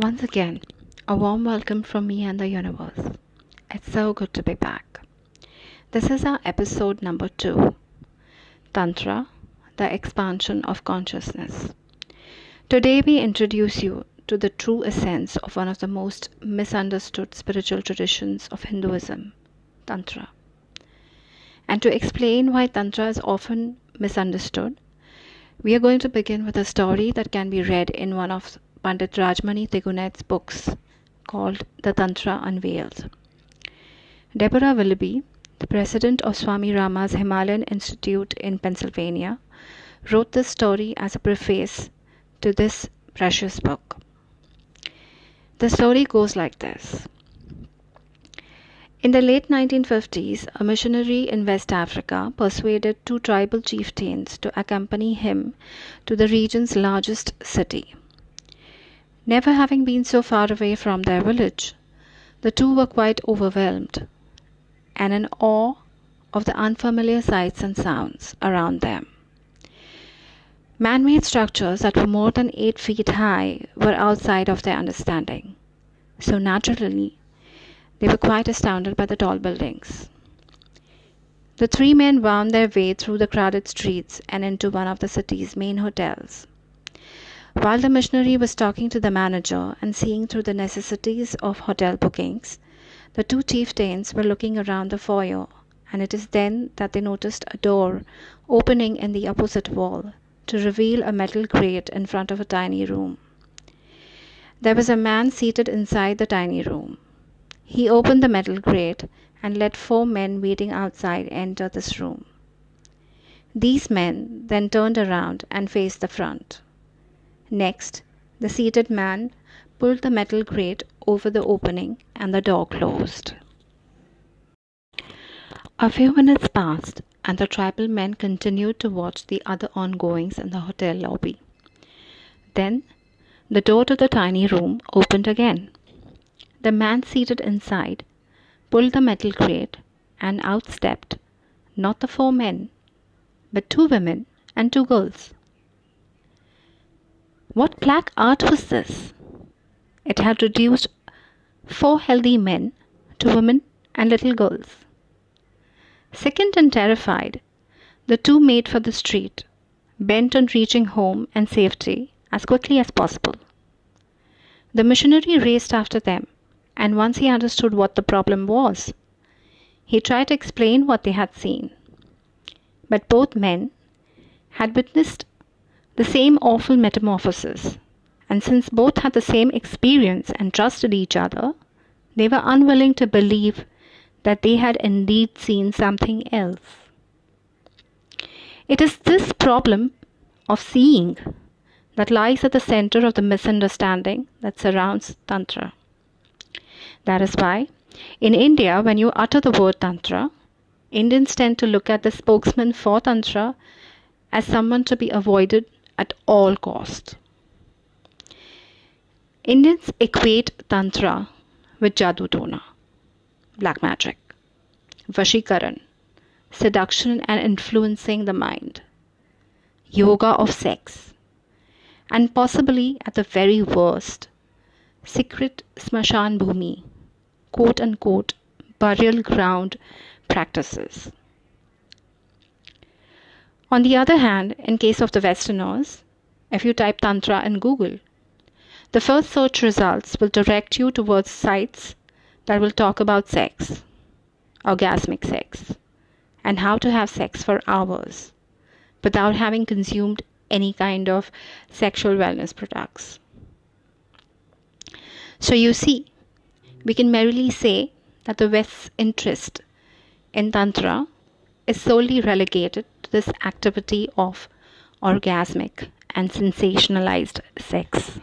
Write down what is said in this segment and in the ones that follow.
Once again, a warm welcome from me and the universe. It's so good to be back. This is our episode number two Tantra, the expansion of consciousness. Today, we introduce you to the true essence of one of the most misunderstood spiritual traditions of Hinduism, Tantra. And to explain why Tantra is often misunderstood, we are going to begin with a story that can be read in one of Pandit Rajmani Tigunait's books called The Tantra Unveiled. Deborah Willoughby, the president of Swami Rama's Himalayan Institute in Pennsylvania, wrote this story as a preface to this precious book. The story goes like this. In the late 1950s, a missionary in West Africa persuaded two tribal chieftains to accompany him to the region's largest city. Never having been so far away from their village, the two were quite overwhelmed and in awe of the unfamiliar sights and sounds around them. Man made structures that were more than eight feet high were outside of their understanding, so naturally, they were quite astounded by the tall buildings. The three men wound their way through the crowded streets and into one of the city's main hotels. While the missionary was talking to the manager and seeing through the necessities of hotel bookings, the two chieftains were looking around the foyer, and it is then that they noticed a door opening in the opposite wall to reveal a metal grate in front of a tiny room. There was a man seated inside the tiny room. He opened the metal grate and let four men waiting outside enter this room. These men then turned around and faced the front. Next, the seated man pulled the metal grate over the opening and the door closed. A few minutes passed and the tribal men continued to watch the other ongoings in the hotel lobby. Then the door to the tiny room opened again. The man seated inside pulled the metal grate and out stepped not the four men, but two women and two girls. What black art was this? It had reduced four healthy men to women and little girls. Sickened and terrified, the two made for the street, bent on reaching home and safety as quickly as possible. The missionary raced after them, and once he understood what the problem was, he tried to explain what they had seen. But both men had witnessed the same awful metamorphosis, and since both had the same experience and trusted each other, they were unwilling to believe that they had indeed seen something else. It is this problem of seeing that lies at the center of the misunderstanding that surrounds Tantra. That is why, in India, when you utter the word Tantra, Indians tend to look at the spokesman for Tantra as someone to be avoided at all costs. Indians equate Tantra with Jadoo Tona, black magic, Vashikaran, seduction and influencing the mind, yoga of sex, and possibly at the very worst, secret smashan bhumi, quote unquote, burial ground practices. On the other hand, in case of the Westerners, if you type Tantra in Google, the first search results will direct you towards sites that will talk about sex, orgasmic sex, and how to have sex for hours without having consumed any kind of sexual wellness products. So you see, we can merely say that the West's interest in Tantra is solely relegated to this activity of orgasmic and sensationalized sex.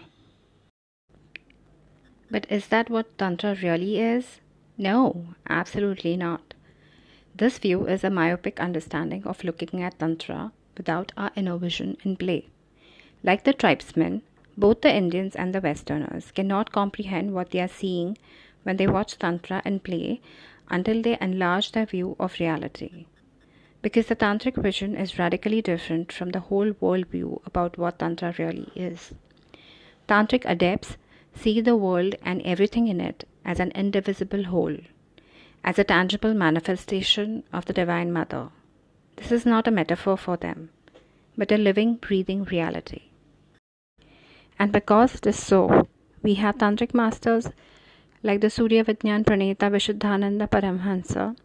But is that what Tantra really is? No, absolutely not. This view is a myopic understanding of looking at Tantra without our inner vision in play. Like the tribesmen, both the Indians and the Westerners cannot comprehend what they are seeing when they watch Tantra in play until they enlarge their view of reality. Because the Tantric vision is radically different from the whole world view about what Tantra really is. Tantric adepts see the world and everything in it as an indivisible whole, as a tangible manifestation of the Divine Mother. This is not a metaphor for them, but a living, breathing reality. And because it is so, we have Tantric masters like the Surya Vijnan Praneta Vishuddhananda Paramhansa,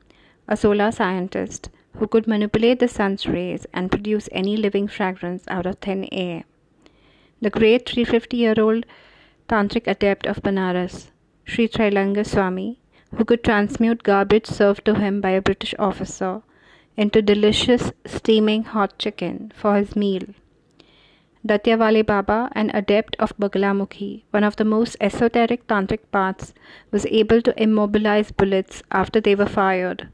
a solar scientist who could manipulate the sun's rays and produce any living fragrance out of thin air. The great 350 year old Tantric adept of Banaras, Sri Trilanga Swami, who could transmute garbage served to him by a British officer into delicious steaming hot chicken for his meal. Datyawale Baba, an adept of Baglamukhi, one of the most esoteric tantric paths, was able to immobilize bullets after they were fired,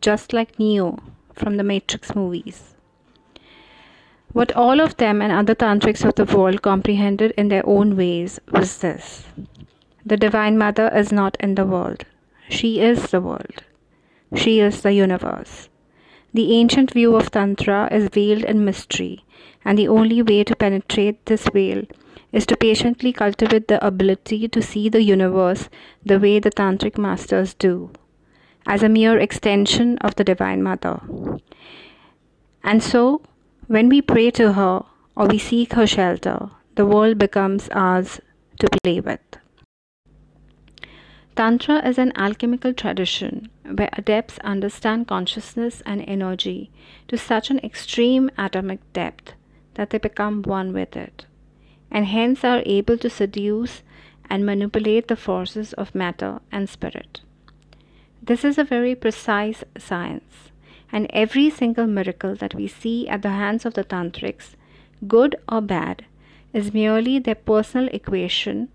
just like Neo from the Matrix movies. What all of them and other tantrics of the world comprehended in their own ways was this the Divine Mother is not in the world, she is the world, she is the universe. The ancient view of Tantra is veiled in mystery, and the only way to penetrate this veil is to patiently cultivate the ability to see the universe the way the Tantric masters do, as a mere extension of the Divine Mother. And so, when we pray to her or we seek her shelter, the world becomes ours to play with. Tantra is an alchemical tradition where adepts understand consciousness and energy to such an extreme atomic depth that they become one with it, and hence are able to seduce and manipulate the forces of matter and spirit. This is a very precise science, and every single miracle that we see at the hands of the tantrics, good or bad, is merely their personal equation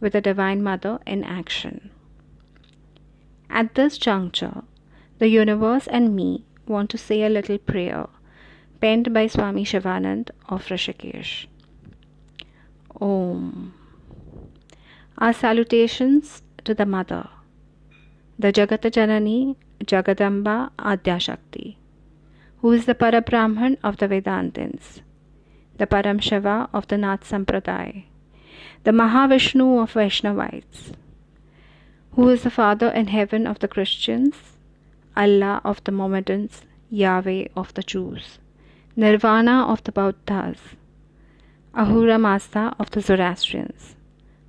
with the Divine Mother in action. At this juncture, the universe and me want to say a little prayer penned by Swami Shivanand of Rishikesh. Om. Our salutations to the Mother, the Jagata Janani Jagadamba Adyashakti, who is the Parabrahman of the Vedantins, the Param Shiva of the Nath Sampradaya, the Mahavishnu of Vaishnavites, who is the Father in heaven of the Christians, Allah of the Mohammedans, Yahweh of the Jews, Nirvana of the Buddhas, Ahura Mazda of the Zoroastrians,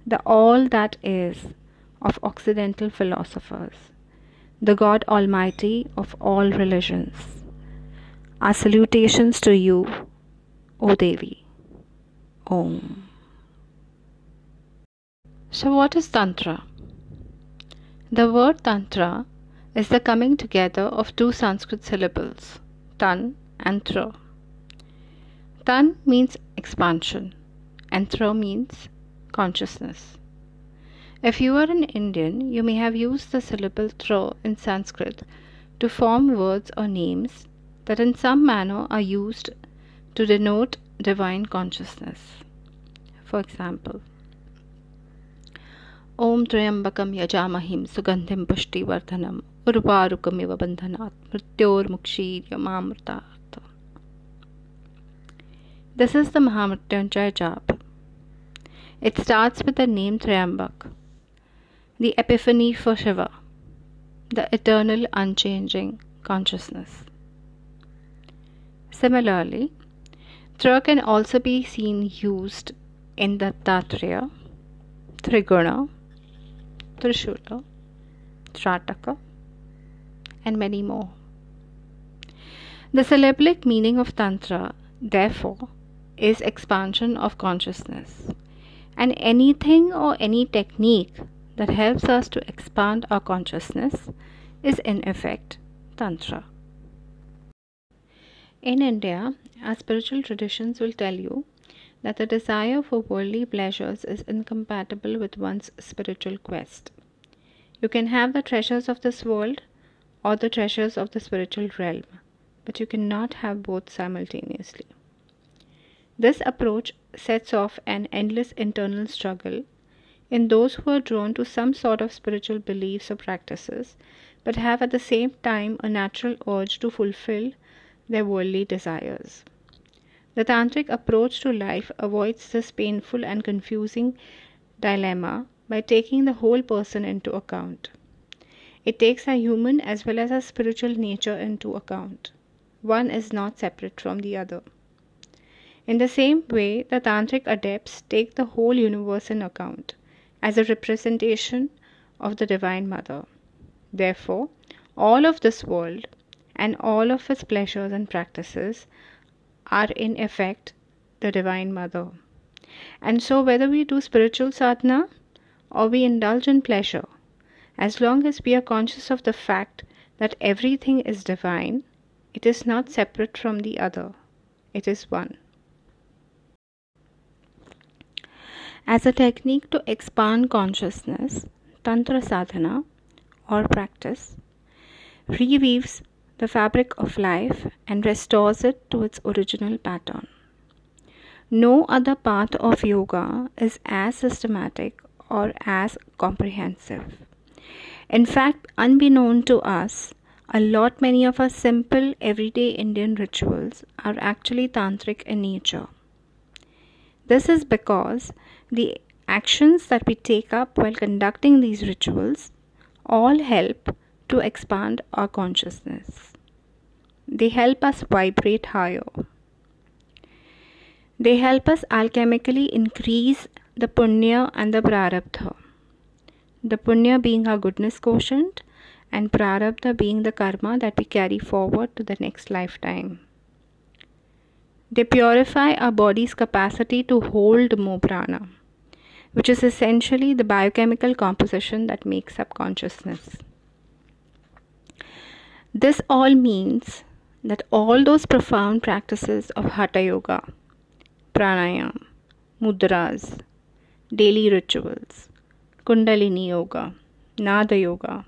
the all that is of Occidental philosophers, the God Almighty of all religions. Our salutations to you, O Devi. Om. So, what is Tantra? The word Tantra is the coming together of two Sanskrit syllables, Tan and Tra. Tan means expansion, and Tra means consciousness. If you are an Indian, you may have used the syllable tr in Sanskrit to form words or names that in some manner are used to denote divine consciousness. For example, Om Triambakam Yajamahim Sugandhim Pushtivardhanam Urvarukamiva Bandhanat Mrityormukshirya This is the Mahamrityunjaya Jap. It starts with the name Triambak the epiphany for Shiva, the eternal unchanging consciousness. Similarly, Tra can also be seen used in the Tatriya, Triguna, Trishula, Trataka, and many more. The syllabic meaning of Tantra, therefore, is expansion of consciousness, and anything or any technique that helps us to expand our consciousness is in effect Tantra. In India, our spiritual traditions will tell you that the desire for worldly pleasures is incompatible with one's spiritual quest. You can have the treasures of this world or the treasures of the spiritual realm, but you cannot have both simultaneously. This approach sets off an endless internal struggle in those who are drawn to some sort of spiritual beliefs or practices, but have at the same time a natural urge to fulfill their worldly desires. The tantric approach to life avoids this painful and confusing dilemma by taking the whole person into account. It takes our human as well as our spiritual nature into account. One is not separate from the other. In the same way, the Tantric adepts take the whole universe in account as a representation of the Divine Mother. Therefore, all of this world and all of its pleasures and practices are in effect the Divine Mother. And so, whether we do spiritual sadhana or we indulge in pleasure, as long as we are conscious of the fact that everything is divine, it is not separate from the other, it is one. As a technique to expand consciousness, Tantra sadhana or practice reweaves the fabric of life and restores it to its original pattern. No other part of yoga is as systematic or as comprehensive. In fact, unbeknown to us, a lot many of our simple everyday Indian rituals are actually tantric in nature. This is because the actions that we take up while conducting these rituals all help to expand our consciousness. They help us vibrate higher. They help us alchemically increase the punya and the prarabdha. The punya being our goodness quotient, and prarabdha being the karma that we carry forward to the next lifetime. They purify our body's capacity to hold more prana, which is essentially the biochemical composition that makes up consciousness. This all means that all those profound practices of Hatha Yoga, pranayam, mudras, daily rituals, Kundalini Yoga, Nada Yoga,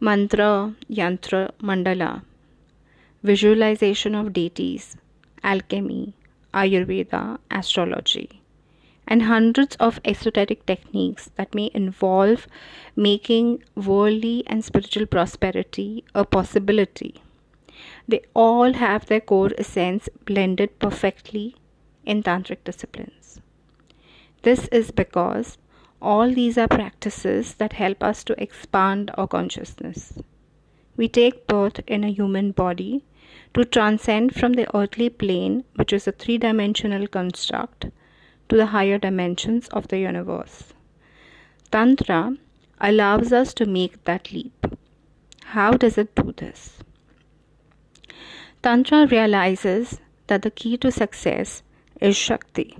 mantra, yantra, mandala, visualization of deities, alchemy, Ayurveda, astrology and hundreds of esoteric techniques that may involve making worldly and spiritual prosperity a possibility. They all have their core essence blended perfectly in tantric disciplines. This is because all these are practices that help us to expand our consciousness. We take birth in a human body to transcend from the earthly plane, which is a three dimensional construct, to the higher dimensions of the universe. Tantra allows us to make that leap. How does it do this? Tantra realizes that the key to success is Shakti.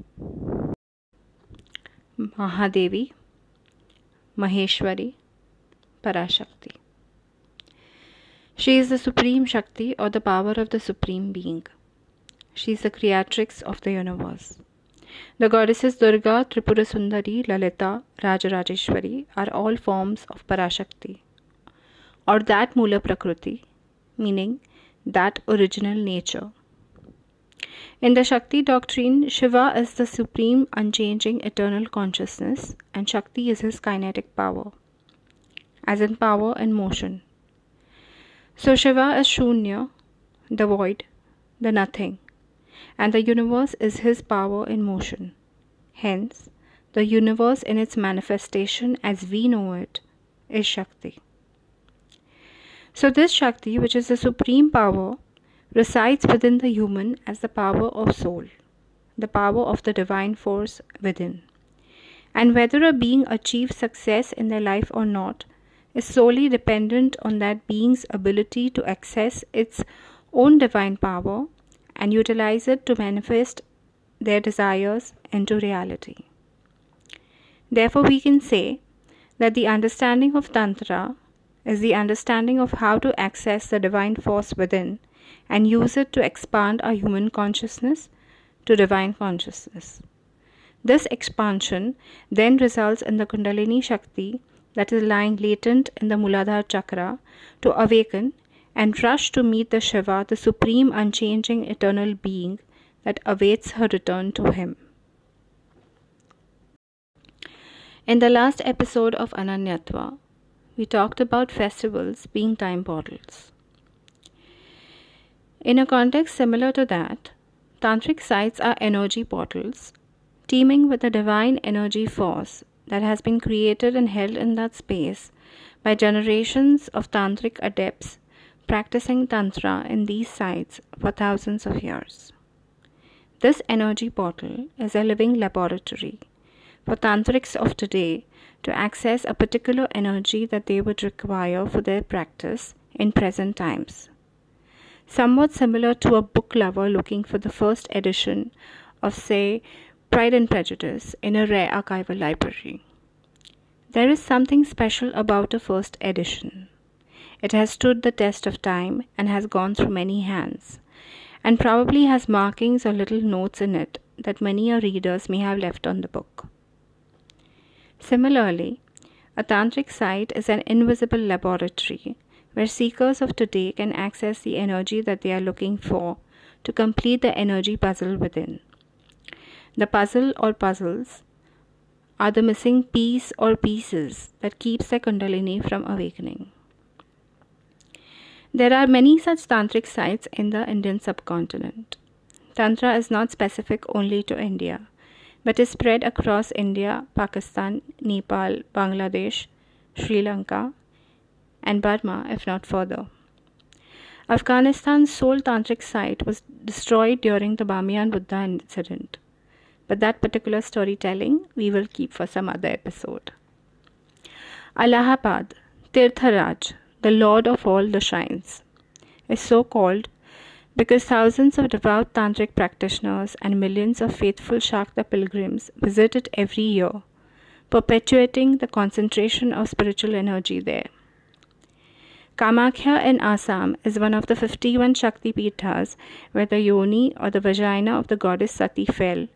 Mahadevi, Maheshwari, Parashakti. She is the supreme Shakti or the power of the supreme being. She is the creatrix of the universe. The goddesses Durga, Tripura Sundari, Lalita, Rajarajeshwari are all forms of Parashakti or that Mula Prakriti, meaning that original nature. In the Shakti doctrine, Shiva is the supreme, unchanging, eternal consciousness, and Shakti is his kinetic power, as in power and motion. So Shiva is Shunya, the void, the nothing, and the universe is his power in motion. Hence, the universe in its manifestation as we know it is Shakti. So, this Shakti, which is the supreme power, resides within the human as the power of soul, the power of the divine force within. And whether a being achieves success in their life or not is solely dependent on that being's ability to access its own divine power and utilize it to manifest their desires into reality. Therefore, we can say that the understanding of Tantra is the understanding of how to access the divine force within and use it to expand our human consciousness to divine consciousness. This expansion then results in the Kundalini Shakti that is lying latent in the Muladhara chakra to awaken and rush to meet the Shiva, the supreme, unchanging, eternal being that awaits her return to him. In the last episode of Ananyatva, we talked about festivals being time portals. In a context similar to that, tantric sites are energy portals, teeming with a divine energy force that has been created and held in that space by generations of tantric adepts practicing Tantra in these sites for thousands of years. This energy portal is a living laboratory for tantrics of today to access a particular energy that they would require for their practice in present times. Somewhat similar to a book lover looking for the first edition of, say, Pride and Prejudice in a rare archival library. There is something special about a first edition. It has stood the test of time and has gone through many hands, and probably has markings or little notes in it that many a readers may have left on the book. Similarly, a tantric site is an invisible laboratory where seekers of today can access the energy that they are looking for to complete the energy puzzle within. The puzzle or puzzles are the missing piece or pieces that keeps the kundalini from awakening. There are many such tantric sites in the Indian subcontinent. Tantra is not specific only to India but is spread across India, Pakistan, Nepal, Bangladesh, Sri Lanka, and Burma, if not further. Afghanistan's sole tantric site was destroyed during the Bamiyan Buddha incident, but that particular storytelling we will keep for some other episode. Allahabad, Tirtharaj, the lord of all the shrines, is so called because thousands of devout tantric practitioners and millions of faithful Shakta pilgrims visit it every year, perpetuating the concentration of spiritual energy there. Kamakhya in Assam is one of the 51 Shakti Pithas where the yoni or the vagina of the goddess Sati fell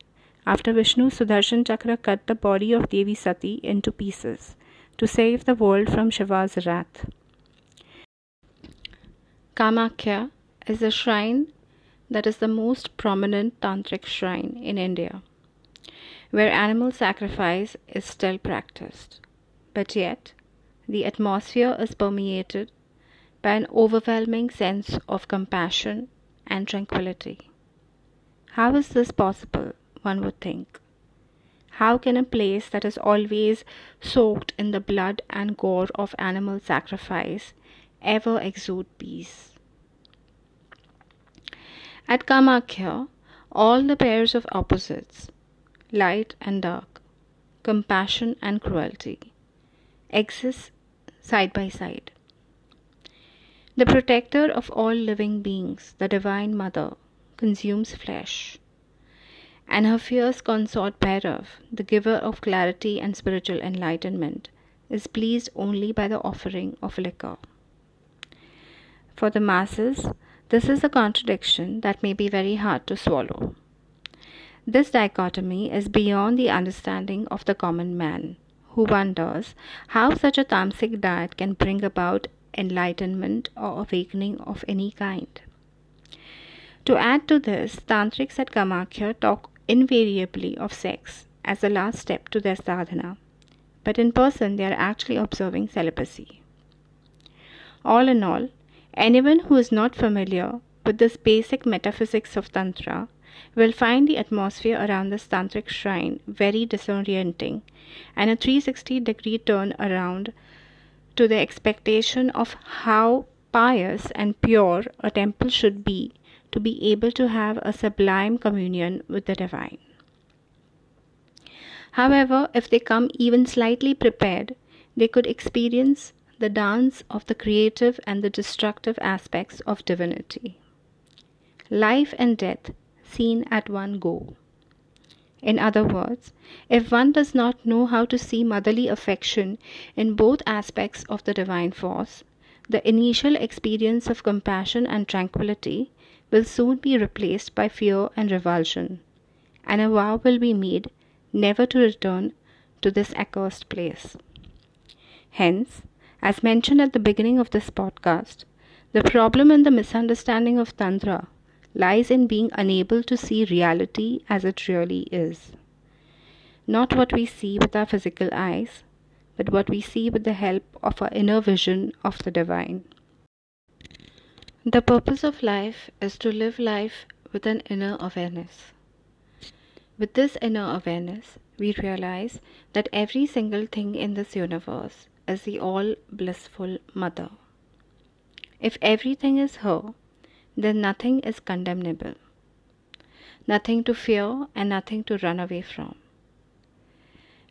after Vishnu Sudarshan Chakra cut the body of Devi Sati into pieces to save the world from Shiva's wrath. Kamakhya is a shrine that is the most prominent tantric shrine in India, where animal sacrifice is still practiced. But yet, the atmosphere is permeated by an overwhelming sense of compassion and tranquility. How is this possible, one would think? How can a place that is always soaked in the blood and gore of animal sacrifice ever exude peace? At Kamakhya, all the pairs of opposites, light and dark, compassion and cruelty, exist side by side. The protector of all living beings, the Divine Mother, consumes flesh, and her fierce consort Bhairav, the giver of clarity and spiritual enlightenment, is pleased only by the offering of liquor. For the masses, this is a contradiction that may be very hard to swallow. This dichotomy is beyond the understanding of the common man, who wonders how such a tamasic diet can bring about enlightenment or awakening of any kind. To add to this, tantrics at Kamakhya talk invariably of sex as the last step to their sadhana, but in person they are actually observing celibacy. All in all, Anyone who is not familiar with this basic metaphysics of Tantra will find the atmosphere around this tantric shrine very disorienting and a 360 degree turn around to the expectation of how pious and pure a temple should be to be able to have a sublime communion with the divine. However, if they come even slightly prepared, they could experience the dance of the creative and the destructive aspects of divinity. Life and death seen at one go. In other words, if one does not know how to see motherly affection in both aspects of the divine force, the initial experience of compassion and tranquility will soon be replaced by fear and revulsion, and a vow will be made never to return to this accursed place. Hence, as mentioned at the beginning of this podcast, the problem and the misunderstanding of Tantra lies in being unable to see reality as it really is. Not what we see with our physical eyes, but what we see with the help of our inner vision of the divine. The purpose of life is to live life with an inner awareness. With this inner awareness, we realize that every single thing in this universe is the all blissful Mother. If everything is her, then nothing is condemnable, nothing to fear, and nothing to run away from.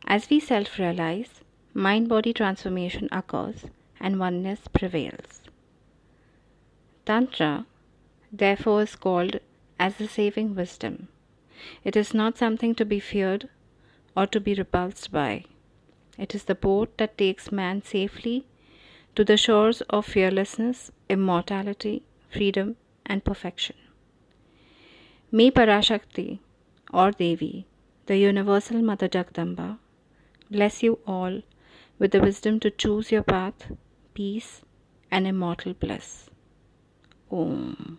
As we self realize, mind body transformation occurs and oneness prevails. Tantra, therefore, is called as the saving wisdom it is not something to be feared or to be repulsed by. It is the boat that takes man safely to the shores of fearlessness, immortality, freedom, and perfection. May Parashakti or Devi, the Universal Mother Jagdamba, bless you all with the wisdom to choose your path, peace, and immortal bliss. Om.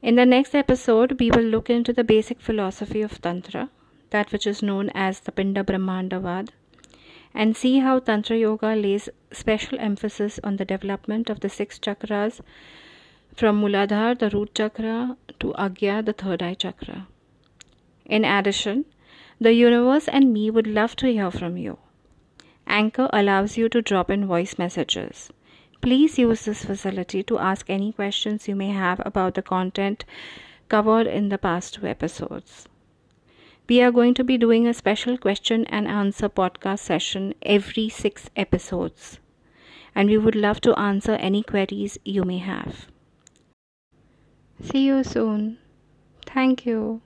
In the next episode, we will look into the basic philosophy of Tantra, that which is known as the Pinda Brahmandavad, and see how Tantra Yoga lays special emphasis on the development of the six chakras from Muladhara, the root chakra, to Agya, the third eye chakra. In addition, the universe and me would love to hear from you. Anchor allows you to drop in voice messages. Please use this facility to ask any questions you may have about the content covered in the past two episodes. We are going to be doing a special question and answer podcast session every six episodes, and we would love to answer any queries you may have. See you soon. Thank you.